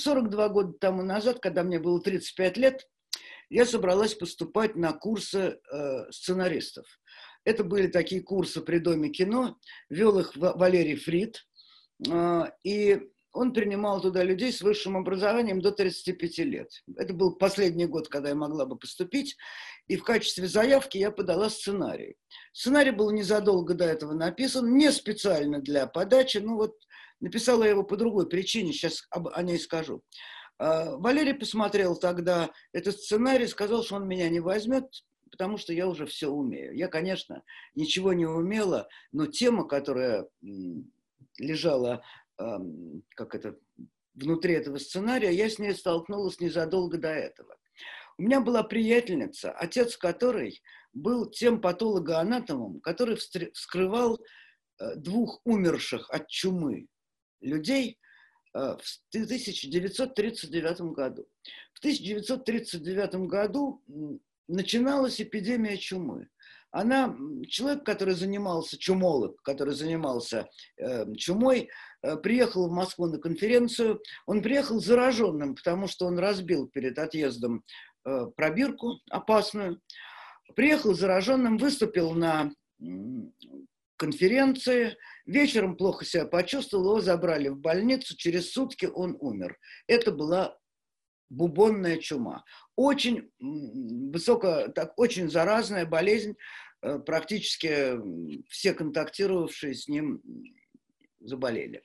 42 года тому назад, когда мне было 35 лет, я собралась поступать на курсы э, сценаристов. Это были такие курсы при Доме кино, вел их Валерий Фрид, э, и он принимал туда людей с высшим образованием до 35 лет. Это был последний год, когда я могла бы поступить, и в качестве заявки я подала сценарий. Сценарий был незадолго до этого написан, не специально для подачи, ну вот написала я его по другой причине, сейчас об, о ней скажу. А, Валерий посмотрел тогда этот сценарий, сказал, что он меня не возьмет, потому что я уже все умею. Я, конечно, ничего не умела, но тема, которая лежала, как это, внутри этого сценария, я с ней столкнулась незадолго до этого. У меня была приятельница, отец которой был тем патологоанатомом, который вскрывал э, двух умерших от чумы людей Э, в 1939 году. В 1939 году начиналась эпидемия чумы. Она, человек, который занимался, чумолог, который занимался э, чумой, э, приехал в Москву на конференцию. Он приехал зараженным, потому что он разбил перед отъездом э, пробирку опасную. Приехал зараженным, выступил на конференции, вечером плохо себя почувствовал, его забрали в больницу, через сутки он умер. Это была бубонная чума. Очень высоко, так, очень заразная болезнь, э, практически все контактировавшие с ним заболели.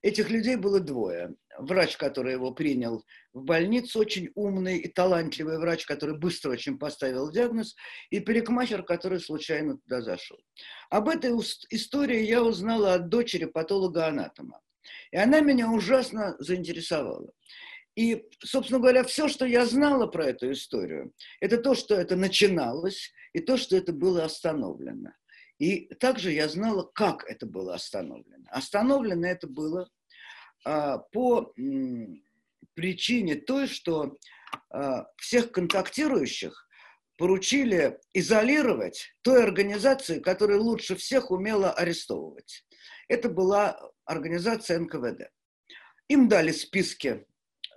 Этих людей было двое. Врач, который его принял в больницу, очень умный и талантливый врач, который быстро очень поставил диагноз, и парикмахер, который случайно туда зашел. Об этой истории я узнала от дочери патолога-анатома. И она меня ужасно заинтересовала. И, собственно говоря, все, что я знала про эту историю, это то, что это начиналось, и то, что это было остановлено. И также я знала, как это было остановлено. Остановлено это было по м, причине той, что а, всех контактирующих поручили изолировать той организации, которая лучше всех умела арестовывать. Это была организация НКВД. Им дали списки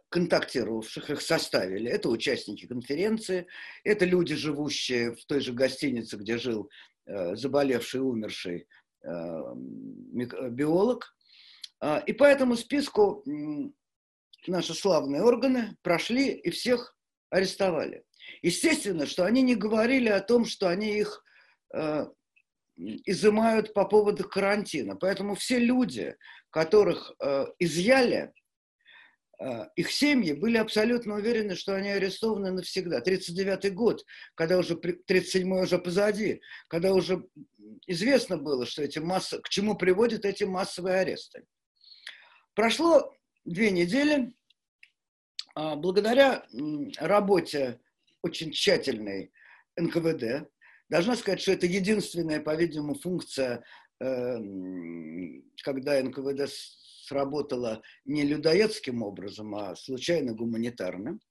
контактировавших, их составили. Это участники конференции, это люди, живущие в той же гостинице, где жил Э, заболевший, умерший э, биолог. А, и по этому списку наши славные органы прошли и всех арестовали. Естественно, что они не говорили о том, что они их э, изымают по поводу карантина. Поэтому все люди, которых изъяли, Э, их семьи были абсолютно уверены, что они арестованы навсегда. 1939 год, когда уже, 1937 уже позади, когда уже известно было, что эти массы, к чему приводят эти массовые аресты. Прошло две недели, а, благодаря работе очень тщательной НКВД, должна сказать, что это единственная, по-видимому, функция, эм, когда НКВД сработала не людоедским образом, а случайно гуманитарным.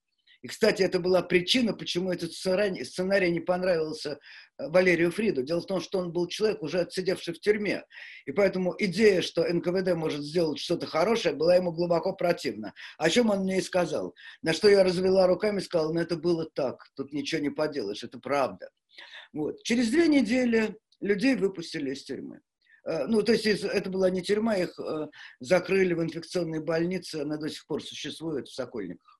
И, кстати, это была причина, почему этот сценарий, сценарий не понравился э, Валерию Фриду. Дело в том, что он был человек, уже отсидевший в тюрьме. И поэтому идея, что НКВД может сделать что-то хорошее, была ему глубоко противна. О чем он мне и сказал. На что я развела руками и сказала, ну это было так, тут ничего не поделаешь, это правда. Вот. Через две недели людей выпустили из тюрьмы. Э, ну, то есть это была не тюрьма, их э, закрыли в инфекционной больнице, она до сих пор существует в Сокольниках.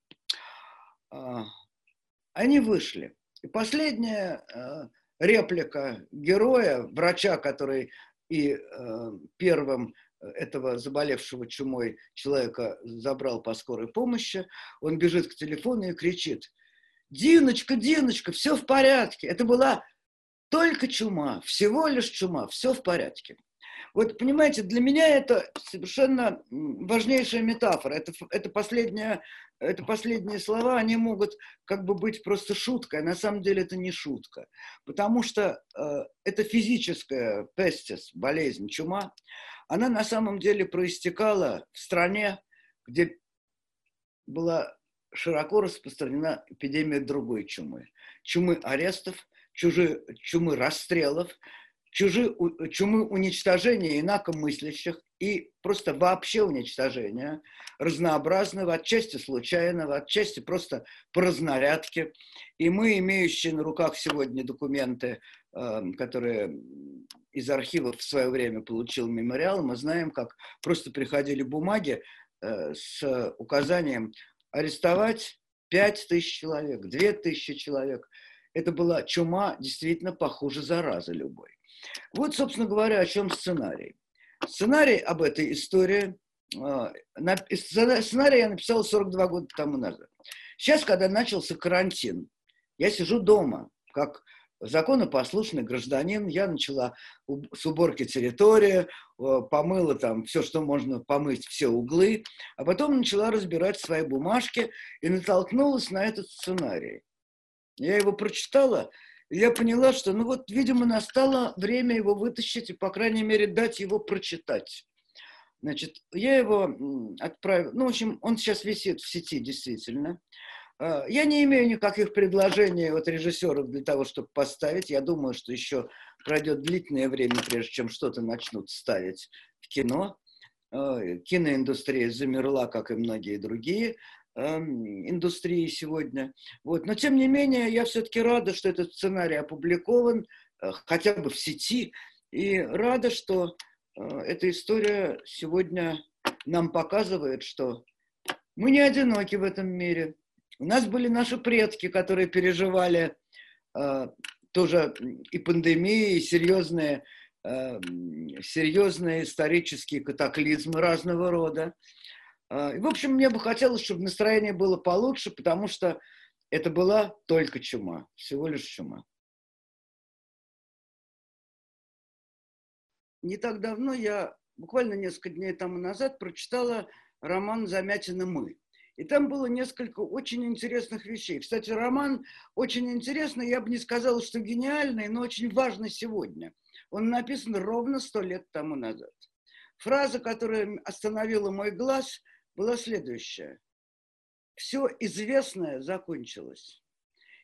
А, они вышли. И последняя э, реплика героя, врача, который и первым этого заболевшего чумой человека забрал по скорой помощи, он бежит к телефону и кричит, Диночка, Диночка, все в порядке. Это была только чума, всего лишь чума, все в порядке. Вот, понимаете, для меня это совершенно важнейшая метафора. Это, это, последнее, это последние слова, они могут как бы быть просто шуткой. На самом деле это не шутка. Потому что э, это физическая пестис, болезнь, чума, она на самом деле проистекала в стране, где была широко распространена эпидемия другой чумы. Чумы арестов, чужи, чумы расстрелов, чужи, чумы уничтожения инакомыслящих, и просто вообще уничтожения разнообразного, отчасти случайного, отчасти просто по разнарядке. И мы, имеющие на руках сегодня документы, эм, которые из архивов в свое время получил мемориал, мы знаем, как просто приходили бумаги э, с указанием арестовать 5 тысяч человек, 2 тысячи человек. Это была чума действительно похуже заразы любой. Вот, собственно говоря, о чем сценарий. Сценарий об этой истории, а, сценарий я написал 42 года тому назад. Сейчас, когда начался карантин, я сижу дома, как законопослушный гражданин, я начала с уборки территории, помыла там все, что можно помыть, все углы, а потом начала разбирать свои бумажки и натолкнулась на этот сценарий. Я его прочитала, я поняла, что, ну вот, видимо, настало время его вытащить и, по крайней мере, дать его прочитать. Значит, я его отправил, ну, в общем, он сейчас висит в сети, действительно. А, я не имею никаких предложений от режиссеров для того, чтобы поставить. Я думаю, что еще пройдет длительное время, прежде чем что-то начнут ставить в кино. А, киноиндустрия замерла, как и многие другие. Эм, индустрии сегодня. Вот. Но тем не менее, я все-таки рада, что этот сценарий опубликован э, хотя бы в сети, и рада, что э, эта история сегодня нам показывает, что мы не одиноки в этом мире. У нас были наши предки, которые переживали э, тоже и пандемии, и серьезные, серьезные исторические катаклизмы разного рода. А, в общем, мне бы хотелось, чтобы настроение было получше, потому что это была только чума, всего лишь чума. Не так давно я, буквально несколько дней тому назад, прочитала роман Замятина «Мы». И там было несколько очень интересных вещей. Кстати, роман очень интересный, я бы не сказала, что гениальный, но очень важный сегодня. Он написан ровно сто лет тому назад. Фраза, которая остановила мой глаз, была следующая. Все известное закончилось.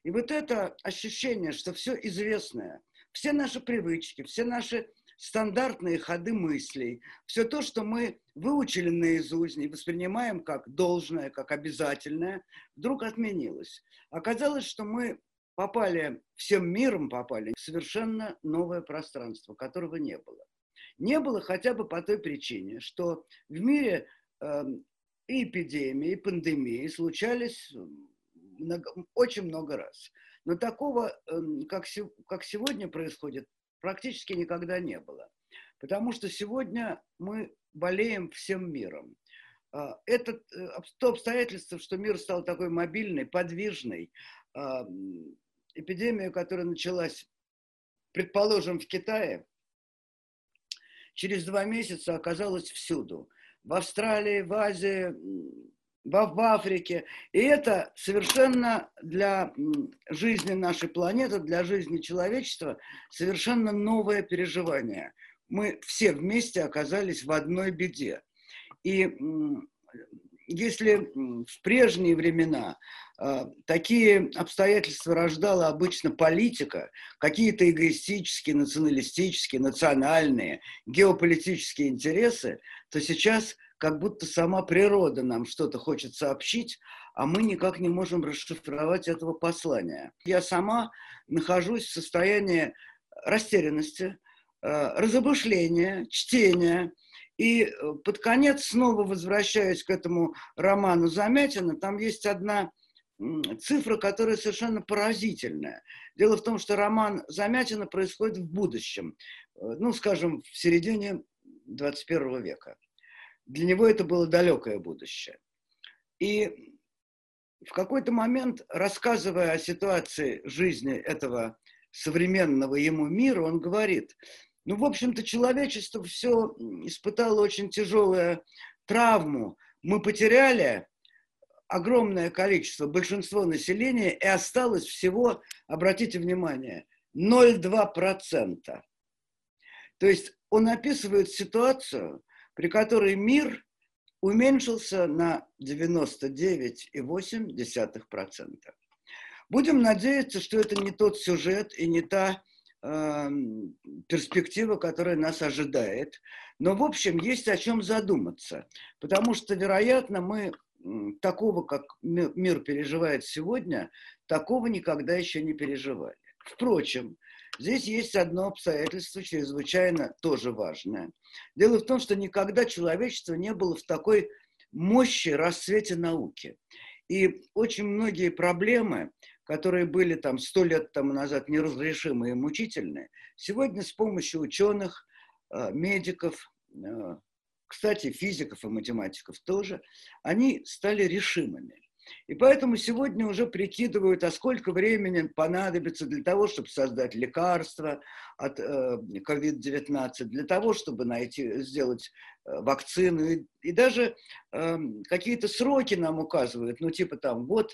И вот это ощущение, что все известное, все наши привычки, все наши стандартные ходы мыслей, все то, что мы выучили наизусть и воспринимаем как должное, как обязательное, вдруг отменилось. Оказалось, что мы попали, всем миром попали в совершенно новое пространство, которого не было. Не было хотя бы по той причине, что в мире эм, и эпидемии, и пандемии случались много, очень много раз. Но такого, эм, как, как сегодня происходит, практически никогда не было. Потому что сегодня мы болеем всем миром. А, это э, то обстоятельство, что мир стал такой мобильный, подвижный. А, эпидемия, которая началась, предположим, в Китае, через два месяца оказалась всюду в Австралии, в Азии, в Африке. И это совершенно для жизни нашей планеты, для жизни человечества совершенно новое переживание. Мы все вместе оказались в одной беде. И если в прежние времена э, такие обстоятельства рождала обычно политика, какие-то эгоистические, националистические, национальные, геополитические интересы, то сейчас как будто сама природа нам что-то хочет сообщить, а мы никак не можем расшифровать этого послания. Я сама нахожусь в состоянии растерянности, э, разобышления, чтения – и э, под конец снова возвращаюсь к этому роману Замятина. Там есть одна цифра, которая совершенно поразительная. Дело в том, что роман Замятина происходит в будущем, э, ну, скажем, в середине 21 века. Для него это было далекое будущее. И в какой-то момент, рассказывая о ситуации жизни этого современного ему мира, он говорит, ну, в общем-то, человечество все испытало очень тяжелую травму. Мы потеряли огромное количество, большинство населения, и осталось всего, обратите внимание, 0,2%. То есть он описывает ситуацию, при которой мир уменьшился на 99,8%. Будем надеяться, что это не тот сюжет и не та Эм, перспектива, которая нас ожидает. Но, в общем, есть о чем задуматься, потому что, вероятно, мы такого, как мир переживает сегодня, такого никогда еще не переживали. Впрочем, здесь есть одно обстоятельство чрезвычайно тоже важное. Дело в том, что никогда человечество не было в такой мощи расцвете науки. И очень многие проблемы, которые были там сто лет тому назад неразрешимые и мучительные, сегодня с помощью ученых, э, медиков, э, кстати, физиков и математиков тоже, они стали решимыми. И поэтому сегодня уже прикидывают, а сколько времени понадобится для того, чтобы создать лекарство от COVID-19, э, для того, чтобы найти, сделать вакцину. И, и даже э, какие-то сроки нам указывают, ну типа там год,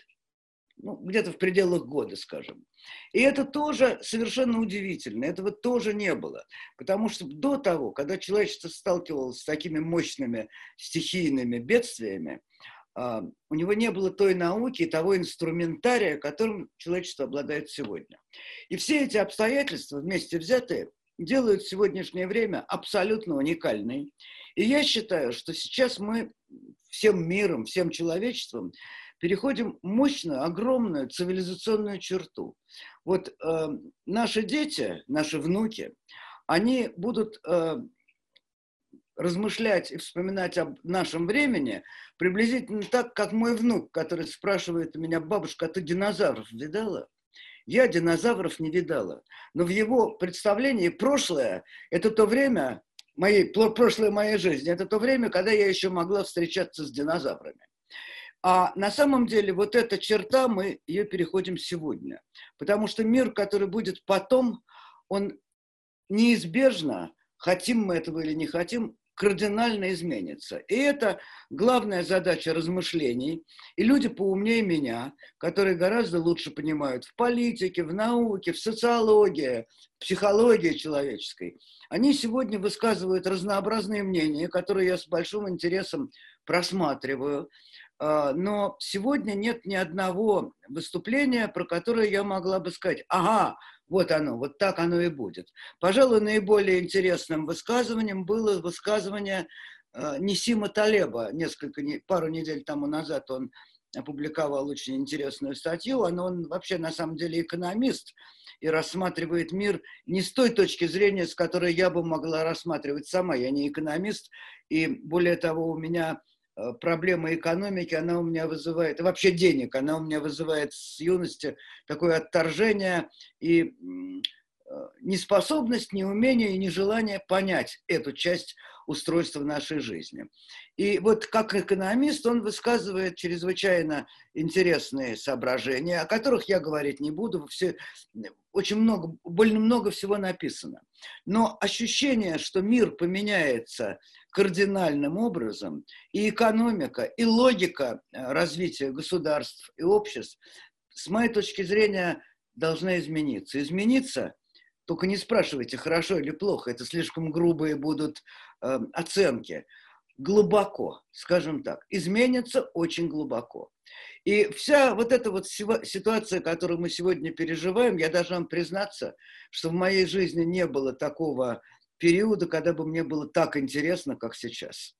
ну, где-то в пределах года, скажем. И это тоже совершенно удивительно, этого тоже не было. Потому что до того, когда человечество сталкивалось с такими мощными стихийными бедствиями, а, у него не было той науки и того инструментария, которым человечество обладает сегодня. И все эти обстоятельства вместе взятые делают сегодняшнее время абсолютно уникальной. И я считаю, что сейчас мы всем миром, всем человечеством переходим мощную, огромную цивилизационную черту. Вот э, наши дети, наши внуки, они будут э, размышлять и вспоминать об нашем времени приблизительно так, как мой внук, который спрашивает у меня, бабушка, а ты динозавров видала? Я динозавров не видала. Но в его представлении прошлое – это то время, моей, прошлое моей жизни, это то время, когда я еще могла встречаться с динозаврами. А на самом деле вот эта черта, мы ее переходим сегодня. Потому что мир, который будет потом, он неизбежно, хотим мы этого или не хотим, кардинально изменится. И это главная задача размышлений. И люди поумнее меня, которые гораздо лучше понимают в политике, в науке, в социологии, в психологии человеческой, они сегодня высказывают разнообразные мнения, которые я с большим интересом просматриваю. А, но сегодня нет ни одного выступления, про которое я могла бы сказать, ага, вот оно, вот так оно и будет. Пожалуй, наиболее интересным высказыванием было высказывание э, Несима Талеба. Несколько, пару недель тому назад он опубликовал очень интересную статью. Он, он вообще на самом деле экономист и рассматривает мир не с той точки зрения, с которой я бы могла рассматривать сама. Я не экономист, и более того, у меня проблема экономики, она у меня вызывает, вообще денег, она у меня вызывает с юности такое отторжение и э, неспособность, неумение и нежелание понять эту часть устройства нашей жизни. И вот как экономист он высказывает чрезвычайно интересные соображения, о которых я говорить не буду, все, очень много, больно много всего написано. Но ощущение, что мир поменяется кардинальным образом, и экономика, и логика э, развития государств и обществ, с моей точки зрения, должна измениться. Измениться, только не спрашивайте, хорошо или плохо, это слишком грубые будут э, оценки. Глубоко, скажем так, изменится очень глубоко. И вся вот эта вот ситуация, которую мы сегодня переживаем, я должен вам признаться, что в моей жизни не было такого периода, когда бы мне было так интересно, как сейчас.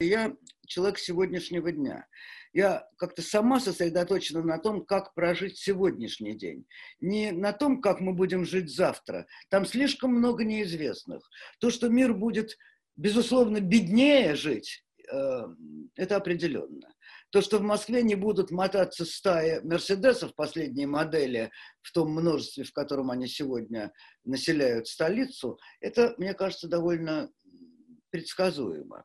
Я человек сегодняшнего дня. Я как-то сама сосредоточена на том, как прожить сегодняшний день. Не на том, как мы будем жить завтра. Там слишком много неизвестных. То, что мир будет, безусловно, беднее жить, э, это определенно. То, что в Москве не будут мотаться стаи Мерседесов последней модели в том множестве, в котором они сегодня населяют столицу, это, мне кажется, довольно предсказуемо.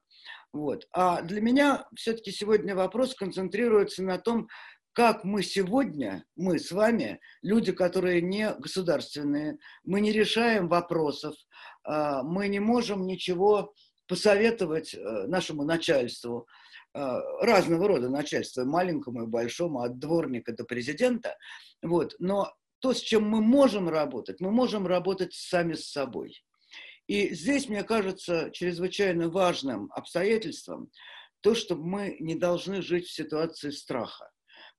Вот. А для меня все-таки сегодня вопрос концентрируется на том, как мы сегодня, мы с вами, люди, которые не государственные, мы не решаем вопросов, а, мы не можем ничего посоветовать э, нашему начальству, а, разного рода начальства, маленькому и большому, от дворника до президента. Вот. Но то, с чем мы можем работать, мы можем работать сами с собой. И здесь, мне кажется, чрезвычайно важным обстоятельством то, что мы не должны жить в ситуации страха.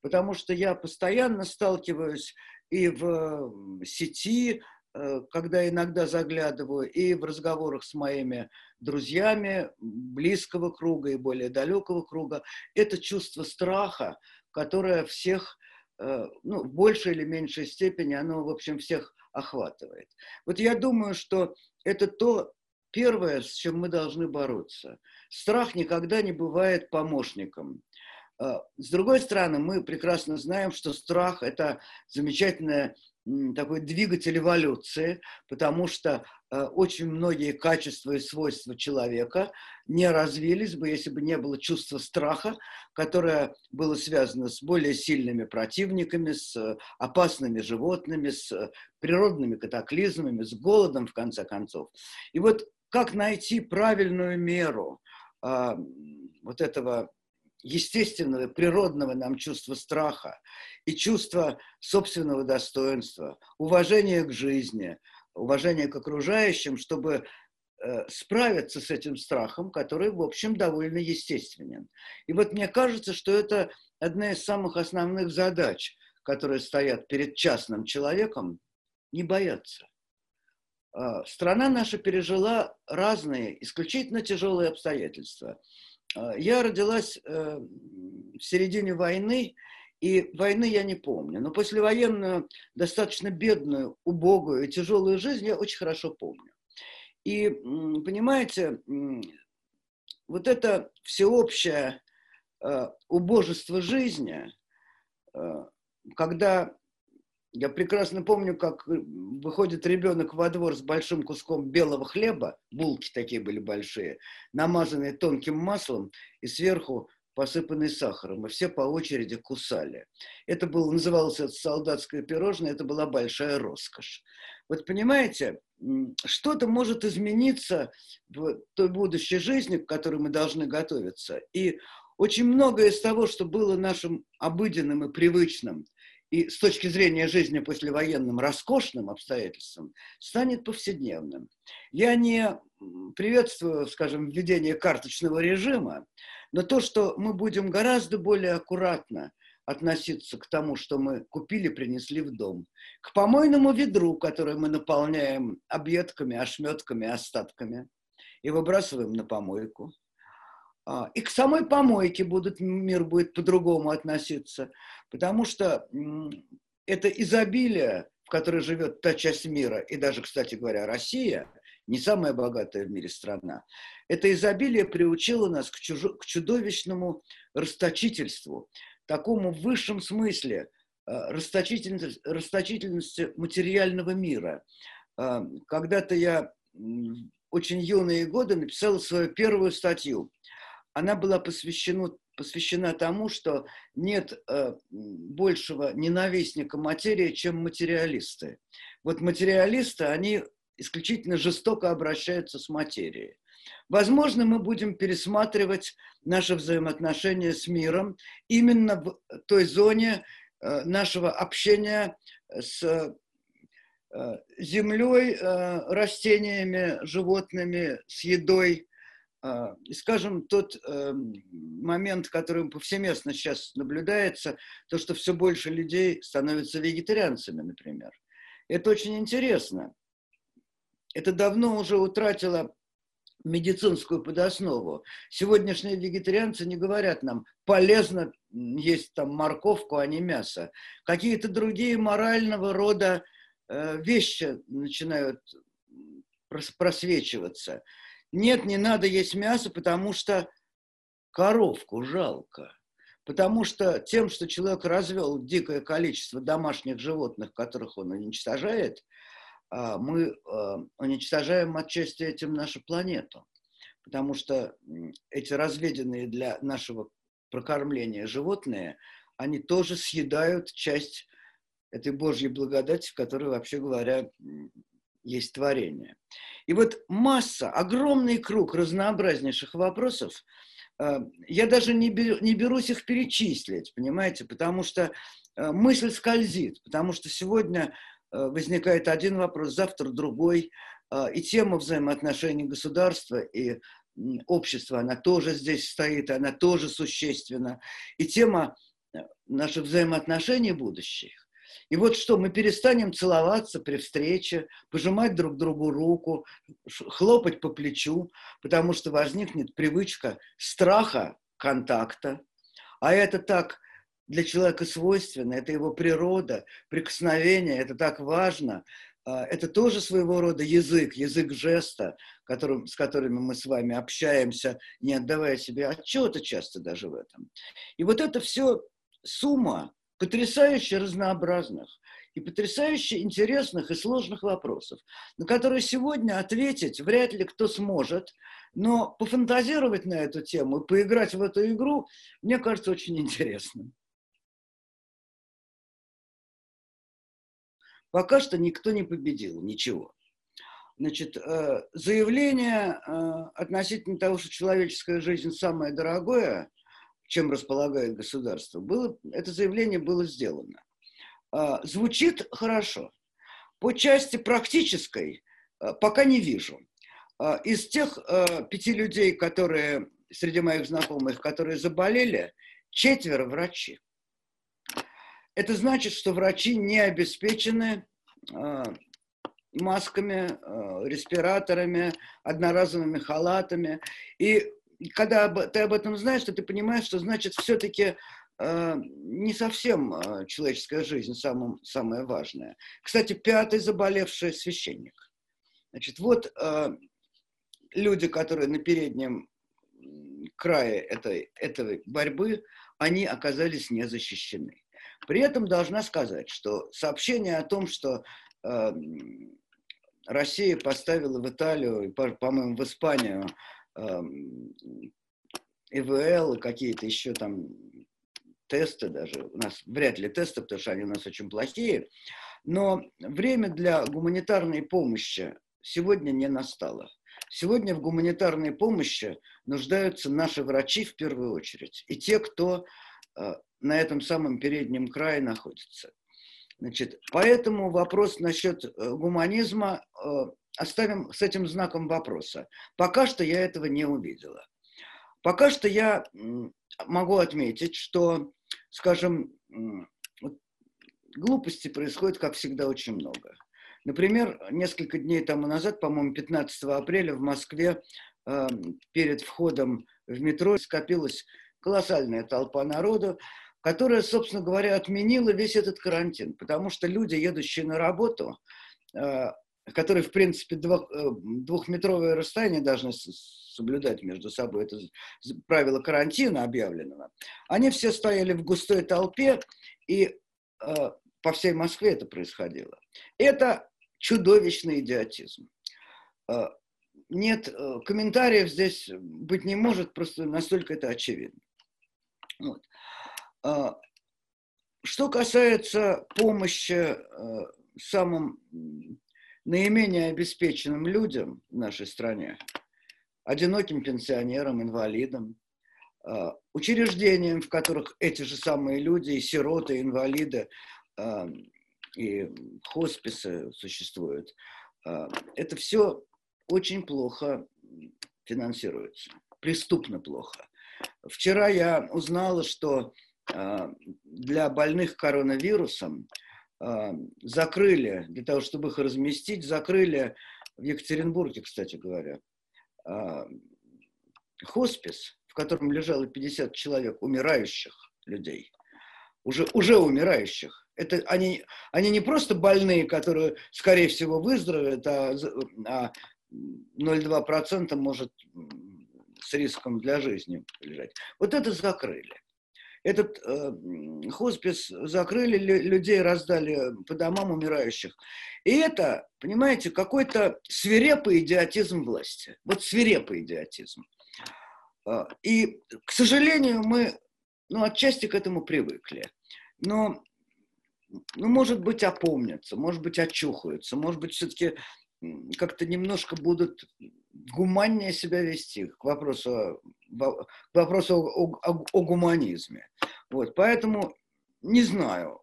Потому что я постоянно сталкиваюсь и в сети, э, когда иногда заглядываю, и в разговорах с моими друзьями близкого круга и более далекого круга, это чувство страха, которое всех, э, ну, в большей или меньшей степени, оно, в общем, всех охватывает. Вот я думаю, что это то первое, с чем мы должны бороться. Страх никогда не бывает помощником. А, с другой стороны, мы прекрасно знаем, что страх – это замечательное такой двигатель эволюции, потому что очень многие качества и свойства человека не развились бы, если бы не было чувства страха, которое было связано с более сильными противниками, с э, опасными животными, с э, природными катаклизмами, с голодом, в конце концов. И вот как найти правильную меру э, вот этого естественного, природного нам чувства страха и чувства собственного достоинства, уважения к жизни, уважения к окружающим, чтобы э, справиться с этим страхом, который, в общем, довольно естественен. И вот мне кажется, что это одна из самых основных задач, которые стоят перед частным человеком, не бояться. А, страна наша пережила разные, исключительно тяжелые обстоятельства. А, я родилась э, в середине войны, и войны я не помню. Но послевоенную, достаточно бедную, убогую и тяжелую жизнь я очень хорошо помню. И, понимаете, вот это всеобщее э, убожество жизни, э, когда я прекрасно помню, как выходит ребенок во двор с большим куском белого хлеба, булки такие были большие, намазанные тонким маслом и сверху посыпанный сахаром, и все по очереди кусали. Это было, называлось это солдатское пирожное, это была большая роскошь. Вот понимаете, что-то может измениться в той будущей жизни, к которой мы должны готовиться. И очень многое из того, что было нашим обыденным и привычным – и с точки зрения жизни послевоенным роскошным обстоятельствам станет повседневным. Я не приветствую, скажем, введение карточного режима, но то, что мы будем гораздо более аккуратно относиться к тому, что мы купили, принесли в дом, к помойному ведру, который мы наполняем объедками, ошметками, остатками и выбрасываем на помойку, а, и к самой помойке будут, мир будет по-другому относиться, потому что это изобилие, в которой живет та часть мира, и даже, кстати говоря, Россия, не самая богатая в мире страна, это изобилие приучило нас к, чужо, к чудовищному расточительству, такому в высшем смысле а, расточительности, расточительности материального мира. А, когда-то я очень юные годы написала свою первую статью – она была посвящена, посвящена тому, что нет э, большего ненавистника материи, чем материалисты. Вот материалисты, они исключительно жестоко обращаются с материей. Возможно, мы будем пересматривать наши взаимоотношения с миром именно в той зоне э, нашего общения с э, землей, э, растениями, животными, с едой, и, скажем, тот момент, который повсеместно сейчас наблюдается, то, что все больше людей становятся вегетарианцами, например. Это очень интересно. Это давно уже утратило медицинскую подоснову. Сегодняшние вегетарианцы не говорят нам, полезно есть там морковку, а не мясо. Какие-то другие морального рода э, вещи начинают просвечиваться. Нет, не надо есть мясо, потому что коровку жалко. Потому что тем, что человек развел дикое количество домашних животных, которых он уничтожает, мы а, уничтожаем отчасти этим нашу планету. Потому что эти разведенные для нашего прокормления животные, они тоже съедают часть этой Божьей благодати, которая, вообще говоря, есть творение. И вот масса, огромный круг разнообразнейших вопросов, э, я даже не, беру, не берусь их перечислить, понимаете, потому что мысль скользит, потому что сегодня возникает один вопрос, завтра другой, и тема взаимоотношений государства и общества, она тоже здесь стоит, она тоже существенна. И тема наших взаимоотношений будущих, И вот что, мы перестанем целоваться при встрече, пожимать друг другу руку, хлопать по плечу, потому что возникнет привычка страха контакта. А это так для человека свойственно, это его природа, прикосновение, это так важно. А, это тоже своего рода язык, язык жеста, которым, с которыми мы с вами общаемся, не отдавая себе отчета часто даже в этом. И вот это все сумма потрясающе разнообразных и потрясающе интересных и сложных вопросов, на которые сегодня ответить вряд ли кто сможет, но пофантазировать на эту тему и поиграть в эту игру, мне кажется, очень интересным. Пока что никто не победил, ничего. Значит, э, заявление э, относительно того, что человеческая жизнь самое дорогое, чем располагает государство, было, это заявление было сделано. Э, звучит хорошо. По части практической пока не вижу. Из тех пяти людей, которые среди моих знакомых, которые заболели, четверо врачи. Это значит, что врачи не обеспечены э, масками, э, респираторами, одноразовыми халатами. И когда ты об этом знаешь, то ты понимаешь, что значит все-таки э, не совсем человеческая жизнь самое, самое важное. Кстати, пятый заболевший священник. Значит, вот люди, которые на переднем крае этой, этой борьбы, они оказались не защищены. При этом должна сказать, что сообщение о том, что э, Россия поставила в Италию, по-моему, в Испанию э, ИВЛ и какие-то еще там тесты даже, у нас вряд ли тесты, потому что они у нас очень плохие, но время для гуманитарной помощи сегодня не настало. Сегодня в гуманитарной помощи нуждаются наши врачи в первую очередь. И те, кто на этом самом переднем крае находится. Значит, поэтому вопрос насчет э, гуманизма э, оставим с этим знаком вопроса. Пока что я этого не увидела. Пока что я могу отметить, что, скажем, глупостей происходит, как всегда, очень много. Например, несколько дней тому назад, по-моему, 15 апреля в Москве э, перед входом в метро скопилась колоссальная толпа народу, которая, собственно говоря, отменила весь этот карантин, потому что люди, едущие на работу, э, которые, в принципе, э, двухметровое расстояние должны соблюдать между собой, это правило карантина объявленного, они все стояли в густой толпе, и э, по всей Москве это происходило. Это чудовищный идиотизм. Нет, комментариев здесь быть не может, просто настолько это очевидно. Вот. А, что касается помощи э, самым наименее обеспеченным людям в нашей стране, одиноким пенсионерам, инвалидам, а, учреждениям, в которых эти же самые люди, и сироты, и инвалиды, а, и хосписы существуют, это все очень плохо финансируется, преступно плохо. Вчера я узнала, что а, для больных коронавирусом а, закрыли, для того, чтобы их разместить, закрыли в Екатеринбурге, кстати говоря, а, хоспис, в котором лежало 50 человек, умирающих людей, уже, уже умирающих. Это они, они не просто больные, которые, скорее всего, выздоровеют, а, а 0,2% может с риском для жизни лежать. Вот это закрыли. Этот э, хоспис закрыли, людей раздали по домам умирающих. И это, понимаете, какой-то свирепый идиотизм власти. Вот свирепый идиотизм. Э, и, к сожалению, мы ну, отчасти к этому привыкли. Но, ну, может быть, опомнятся, может быть, очухаются, может быть, все-таки как-то немножко будут гуманнее себя вести к вопросу, к вопросу о, о, о гуманизме. Вот, поэтому не знаю.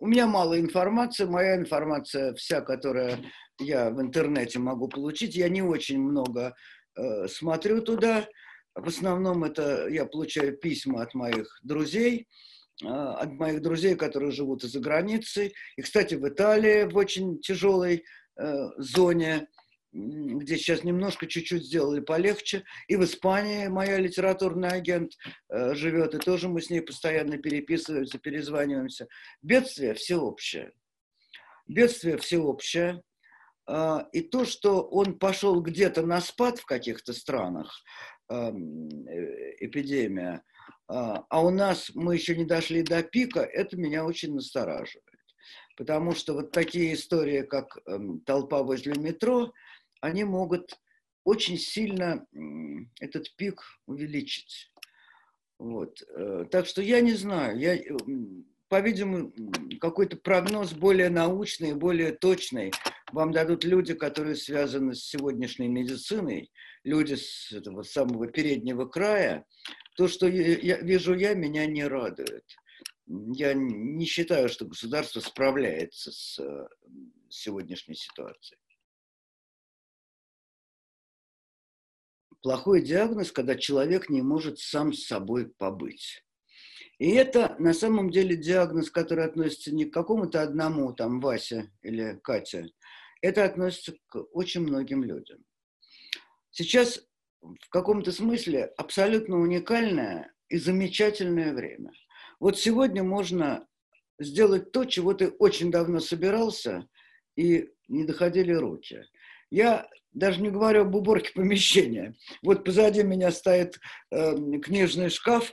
У меня мало информации, моя информация вся, которая я в интернете могу получить, я не очень много э, смотрю туда. В основном это я получаю письма от моих друзей, от моих друзей, которые живут за границей. И, кстати, в Италии в очень тяжелой э, зоне, где сейчас немножко чуть-чуть сделали полегче. И в Испании моя литературный агент э, живет, и тоже мы с ней постоянно переписываемся, перезваниваемся. Бедствие всеобщее. Бедствие всеобщее. Э, и то, что он пошел где-то на спад в каких-то странах, эм, э, эпидемия, а, а у нас мы еще не дошли до пика, это меня очень настораживает. Потому что вот такие истории, как эм, толпа возле метро, они могут очень сильно этот пик увеличить. Вот. Э, так что я не знаю, я, по-видимому, какой-то прогноз более научный, более точный вам дадут люди, которые связаны с сегодняшней медициной, люди с этого самого переднего края, то, что я, вижу я, меня не радует. Я не считаю, что государство справляется с э, сегодняшней ситуацией. Плохой диагноз, когда человек не может сам с собой побыть. И это на самом деле диагноз, который относится не к какому-то одному, там, Вася или Катя. Это относится к очень многим людям. Сейчас в каком-то смысле абсолютно уникальное и замечательное время. Вот сегодня можно сделать то, чего ты очень давно собирался, и не доходили руки. Я даже не говорю об уборке помещения. Вот позади меня стоит э, книжный шкаф,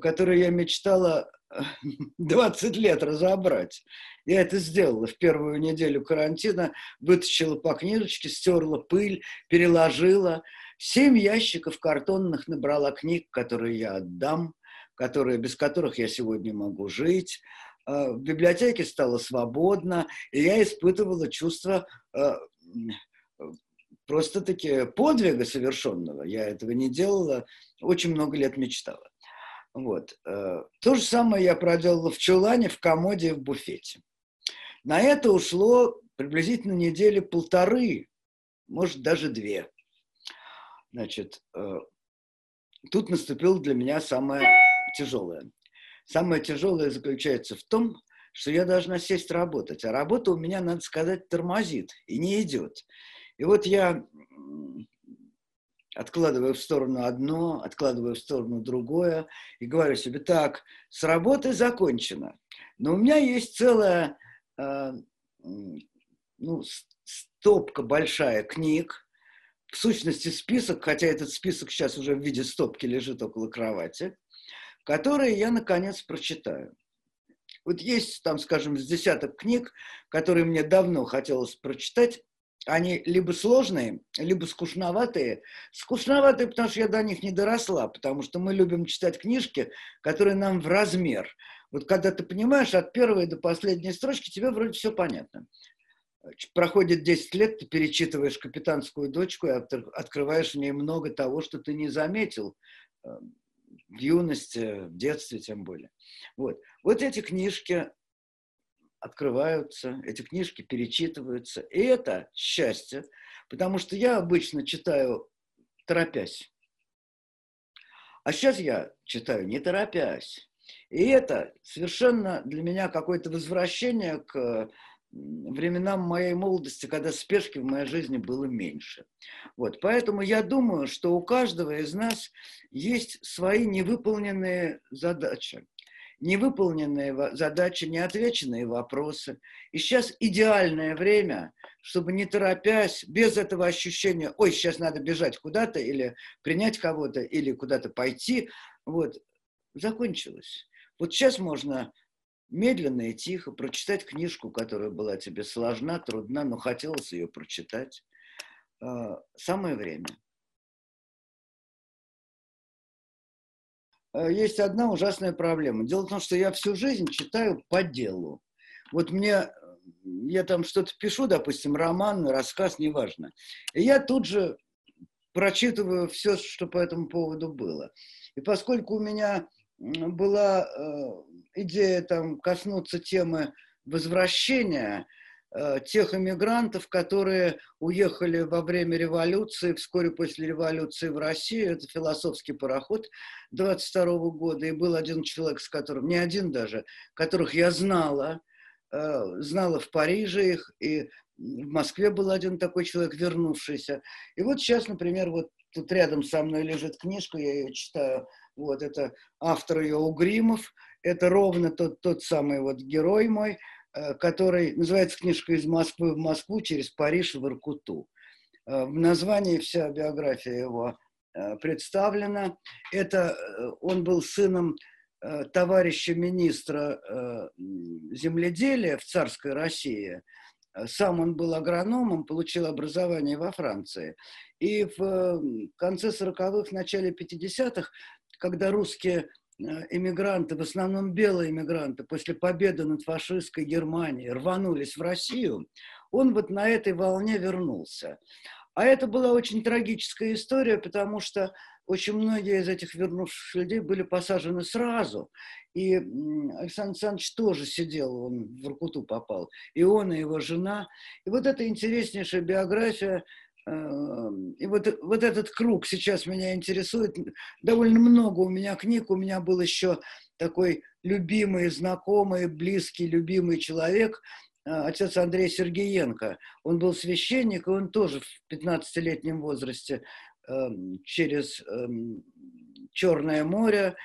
который я мечтала 20 лет разобрать. Я это сделала в первую неделю карантина, вытащила по книжечке, стерла пыль, переложила. Семь ящиков картонных набрала книг, которые я отдам, которые, без которых я сегодня могу жить. А, в библиотеке стало свободно, и я испытывала чувство а, просто-таки подвига совершенного. Я этого не делала, очень много лет мечтала. Вот. А, то же самое я проделала в чулане, в комоде и в буфете. На это ушло приблизительно недели полторы, может, даже две. Значит, э, тут наступило для меня самое тяжелое. Самое тяжелое заключается в том, что я должна сесть работать, а работа у меня, надо сказать, тормозит и не идет. И вот я откладываю в сторону одно, откладываю в сторону другое и говорю себе, так, с работы закончено, но у меня есть целая э, ну, стопка большая книг, в сущности список, хотя этот список сейчас уже в виде стопки лежит около кровати, которые я наконец прочитаю. Вот есть там, скажем, с десяток книг, которые мне давно хотелось прочитать. Они либо сложные, либо скучноватые. Скучноватые, потому что я до них не доросла, потому что мы любим читать книжки, которые нам в размер. Вот когда ты понимаешь от первой до последней строчки, тебе вроде все понятно проходит 10 лет, ты перечитываешь «Капитанскую дочку» и открываешь в ней много того, что ты не заметил э, в юности, в детстве тем более. Вот, вот эти книжки открываются, эти книжки перечитываются. И это счастье, потому что я обычно читаю торопясь. А сейчас я читаю не торопясь. И это совершенно для меня какое-то возвращение к временам моей молодости, когда спешки в моей жизни было меньше. Вот, поэтому я думаю, что у каждого из нас есть свои невыполненные задачи. Невыполненные задачи, неотвеченные вопросы. И сейчас идеальное время, чтобы не торопясь, без этого ощущения, ой, сейчас надо бежать куда-то или принять кого-то, или куда-то пойти, вот, закончилось. Вот сейчас можно медленно и тихо прочитать книжку, которая была тебе сложна, трудна, но хотелось ее прочитать. А, самое время. Есть одна ужасная проблема. Дело в том, что я всю жизнь читаю по делу. Вот мне, я там что-то пишу, допустим, роман, рассказ, неважно. И я тут же прочитываю все, что по этому поводу было. И поскольку у меня была э, идея там коснуться темы возвращения, э, тех иммигрантов, которые уехали во время революции, вскоре после революции в Россию. Это философский пароход 22 года. И был один человек, с которым, не один даже, которых я знала, э, знала в Париже их, и в Москве был один такой человек, вернувшийся. И вот сейчас, например, вот тут рядом со мной лежит книжка, я ее читаю, вот это автор ее Угримов, это ровно тот, тот самый вот герой мой, э, который, называется книжка «Из Москвы в Москву через Париж в Иркуту». Э, в названии вся биография его э, представлена. Это он был сыном товарища министра земледелия в царской России. Сам он был агрономом, получил образование во Франции. И в конце 40-х, начале 50-х, когда русские эмигранты, в основном белые эмигранты, после победы над фашистской Германией рванулись в Россию, он вот на этой волне вернулся. А это была очень трагическая история, потому что очень многие из этих вернувшихся людей были посажены сразу. И Александр Александрович тоже сидел, он в Иркуту попал. И он, и его жена. И вот эта интереснейшая биография и вот, вот этот круг сейчас меня интересует. Довольно много у меня книг. У меня был еще такой любимый, знакомый, близкий, любимый человек, э, отец Андрей Сергеенко. Он был священник, и он тоже в 15-летнем возрасте эм, через эм, Черное море,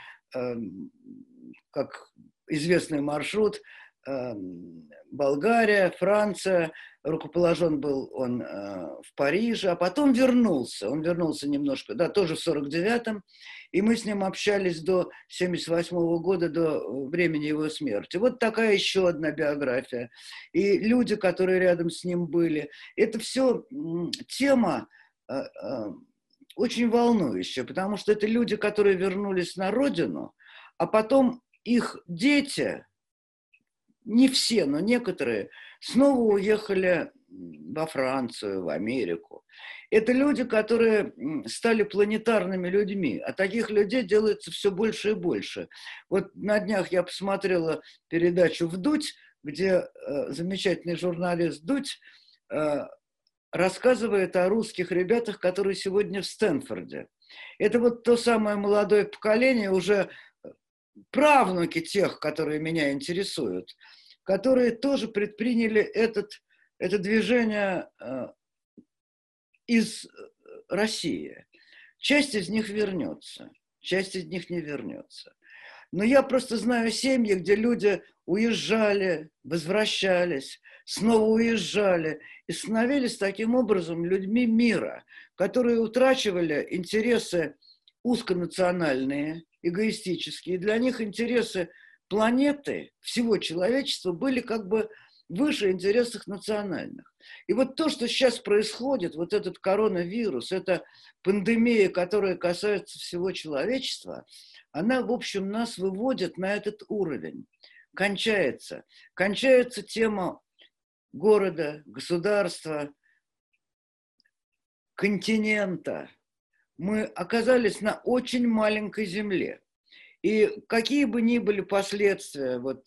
как известный маршрут, Болгария, Франция, рукоположен был он э, в Париже, а потом вернулся. Он вернулся немножко, да, тоже в 49-м, и мы с ним общались до 78 -го года, до времени его смерти. Вот такая еще одна биография. И люди, которые рядом с ним были. Это все тема э, э, очень волнующая, потому что это люди, которые вернулись на родину, а потом их дети, не все, но некоторые, снова уехали во Францию, в Америку. Это люди, которые стали планетарными людьми, а таких людей делается все больше и больше. Вот на днях я посмотрела передачу «Вдуть», где э, замечательный журналист Дудь э, рассказывает о русских ребятах, которые сегодня в Стэнфорде. Это вот то самое молодое поколение, уже правнуки тех, которые меня интересуют – которые тоже предприняли этот, это движение э, из России. Часть из них вернется, часть из них не вернется. Но я просто знаю семьи, где люди уезжали, возвращались, снова уезжали и становились таким образом людьми мира, которые утрачивали интересы узконациональные, эгоистические. Для них интересы планеты, всего человечества были как бы выше интересов национальных. И вот то, что сейчас происходит, вот этот коронавирус, эта пандемия, которая касается всего человечества, она, в общем, нас выводит на этот уровень. Кончается. Кончается тема города, государства, континента. Мы оказались на очень маленькой земле – и какие бы ни были последствия вот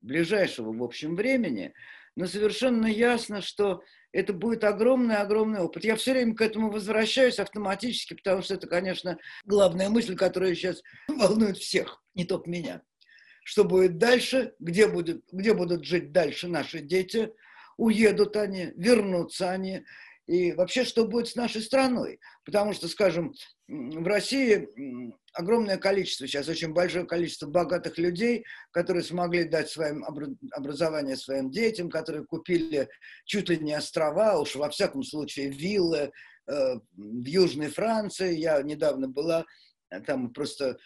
ближайшего, в общем, времени, но совершенно ясно, что это будет огромный-огромный опыт. Я все время к этому возвращаюсь автоматически, потому что это, конечно, главная мысль, которая сейчас волнует всех, не только меня. Что будет дальше, где, будет, где будут жить дальше наши дети, уедут они, вернутся они, и вообще, что будет с нашей страной. Потому что, скажем, в России огромное количество, сейчас очень большое количество богатых людей, которые смогли дать своим образование своим детям, которые купили чуть ли не острова, уж во всяком случае виллы э, в Южной Франции. Я недавно была, э, там просто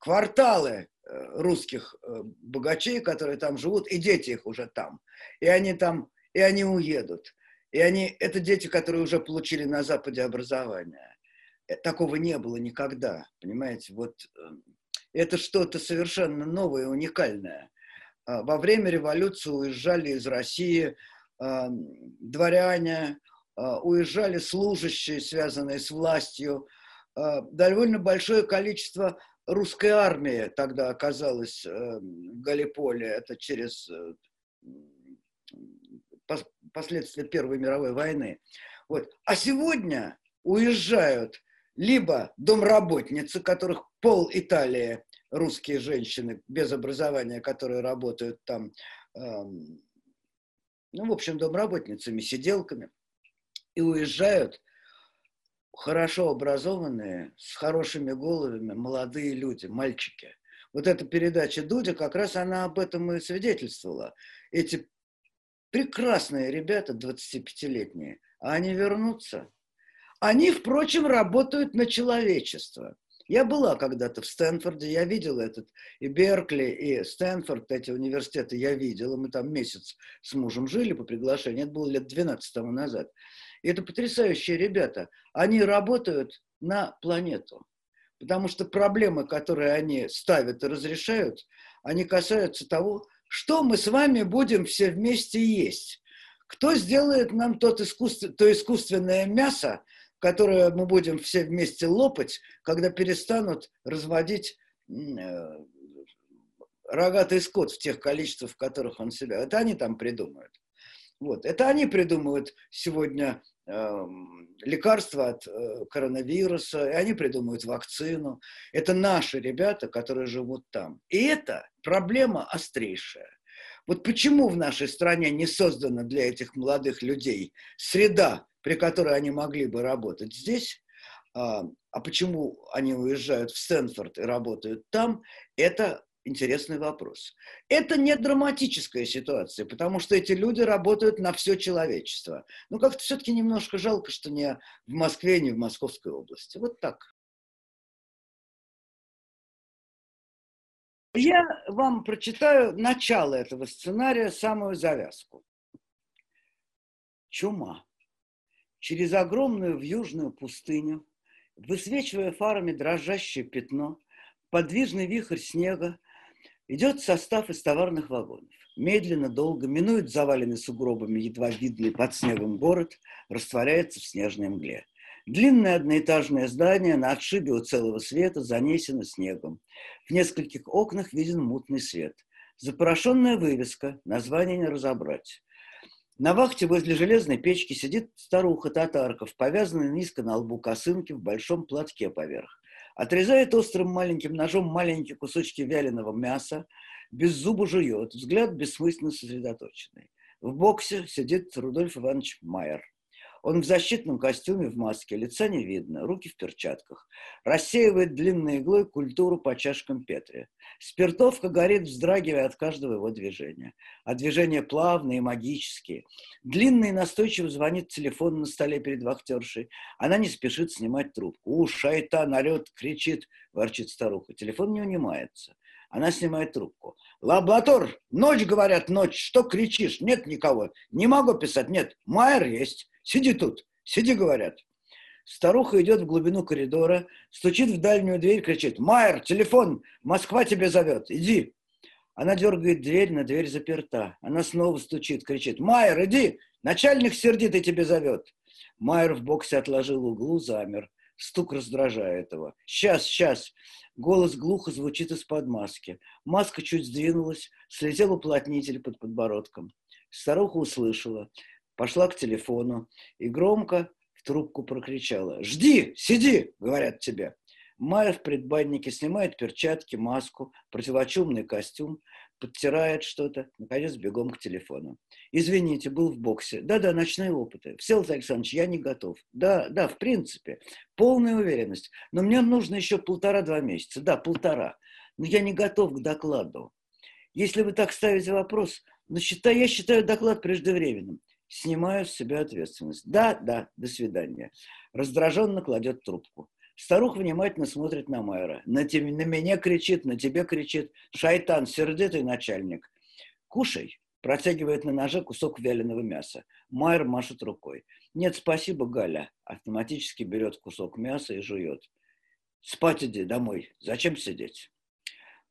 кварталы э, русских э, богачей, которые там живут, и дети их уже там. И они там, и они уедут. И они, это дети, которые уже получили на Западе образование. Э, такого не было никогда, понимаете? Вот эм, это что-то совершенно новое, уникальное. А, во время революции уезжали из России эм, дворяне, а, уезжали служащие, связанные с властью. А, довольно большое количество русской армии тогда оказалось эм, в Галиполе. Это через э, последствия Первой мировой войны. Вот. А сегодня уезжают либо домработницы, которых пол Италии, русские женщины без образования, которые работают там, эм, ну, в общем, домработницами, сиделками, и уезжают хорошо образованные, с хорошими головами молодые люди, мальчики. Вот эта передача Дудя, как раз она об этом и свидетельствовала. Эти прекрасные ребята, 25-летние, а они вернутся. Они, впрочем, работают на человечество. Я была когда-то в Стэнфорде, я видела этот, и Беркли, и Стэнфорд, эти университеты я видела. Мы там месяц с мужем жили по приглашению, это было лет 12 тому назад. И это потрясающие ребята. Они работают на планету. Потому что проблемы, которые они ставят и разрешают, они касаются того, что мы с вами будем все вместе есть. Кто сделает нам тот искусствен, то искусственное мясо, которое мы будем все вместе лопать, когда перестанут разводить э, рогатый скот в тех количествах, в которых он себя. Это они там придумают. Вот. Это они придумывают сегодня лекарства от э, коронавируса, и они придумывают вакцину. Это наши ребята, которые живут там. И это проблема острейшая. Вот почему в нашей стране не создана для этих молодых людей среда, при которой они могли бы работать здесь, а, а почему они уезжают в Стэнфорд и работают там, это интересный вопрос. Это не драматическая ситуация, потому что эти люди работают на все человечество. Ну, как-то все-таки немножко жалко, что не в Москве, не в Московской области. Вот так. Я вам прочитаю начало этого сценария, самую завязку. Чума. Через огромную вьюжную пустыню, высвечивая фарами дрожащее пятно, подвижный вихрь снега, идет состав из товарных вагонов. Медленно, долго, минует заваленный сугробами едва видный под снегом город, растворяется в снежной мгле. Длинное одноэтажное здание на отшибе у целого света занесено снегом. В нескольких окнах виден мутный свет. Запорошенная вывеска, название не разобрать. На вахте возле железной печки сидит старуха-татарка в повязанной низко на лбу косынке в большом платке поверх. Отрезает острым маленьким ножом маленькие кусочки вяленого мяса, без зуба жует, взгляд бессмысленно сосредоточенный. В боксе сидит Рудольф Иванович Майер. Он в защитном костюме, в маске, лица не видно, руки в перчатках. Рассеивает длинной иглой культуру по чашкам Петри. Спиртовка горит, вздрагивая от каждого его движения. А движения плавные, магические. Длинный настойчиво звонит телефон на столе перед вахтершей. Она не спешит снимать трубку. «У, шайтан, орет, кричит!» – ворчит старуха. Телефон не унимается. Она снимает трубку. «Лабатор! Ночь, говорят, ночь! Что кричишь? Нет никого! Не могу писать! Нет! Майер есть! Сиди тут, сиди, говорят. Старуха идет в глубину коридора, стучит в дальнюю дверь, кричит, «Майер, телефон, Москва тебя зовет, иди!» Она дергает дверь, на дверь заперта. Она снова стучит, кричит, «Майер, иди, начальник сердитый тебе зовет!» Майер в боксе отложил углу, замер. Стук раздражает его. «Сейчас, сейчас!» Голос глухо звучит из-под маски. Маска чуть сдвинулась, слетел уплотнитель под подбородком. Старуха услышала пошла к телефону и громко в трубку прокричала. «Жди! Сиди!» — говорят тебе. Майя в предбаннике снимает перчатки, маску, противочумный костюм, подтирает что-то, наконец бегом к телефону. «Извините, был в боксе. Да-да, ночные опыты. Всеволод Александрович, я не готов. Да, да, в принципе, полная уверенность. Но мне нужно еще полтора-два месяца. Да, полтора. Но я не готов к докладу. Если вы так ставите вопрос, но считай, я считаю доклад преждевременным снимаю с себя ответственность. Да, да, до свидания. Раздраженно кладет трубку. Старуха внимательно смотрит на Майера. На, тебе, на меня кричит, на тебе кричит. Шайтан, сердитый начальник. Кушай. Протягивает на ноже кусок вяленого мяса. Майер машет рукой. Нет, спасибо, Галя. Автоматически берет кусок мяса и жует. Спать иди домой. Зачем сидеть?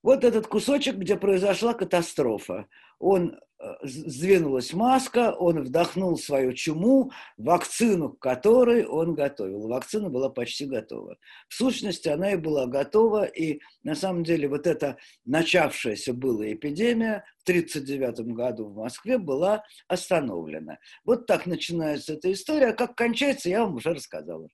Вот этот кусочек, где произошла катастрофа. Он э, сдвинулась маска, он вдохнул свою чуму, вакцину к которой он готовил. Вакцина была почти готова. В сущности, она и была готова, и на самом деле вот эта начавшаяся была эпидемия в 1939 году в Москве была остановлена. Вот так начинается эта история. А как кончается, я вам уже рассказала.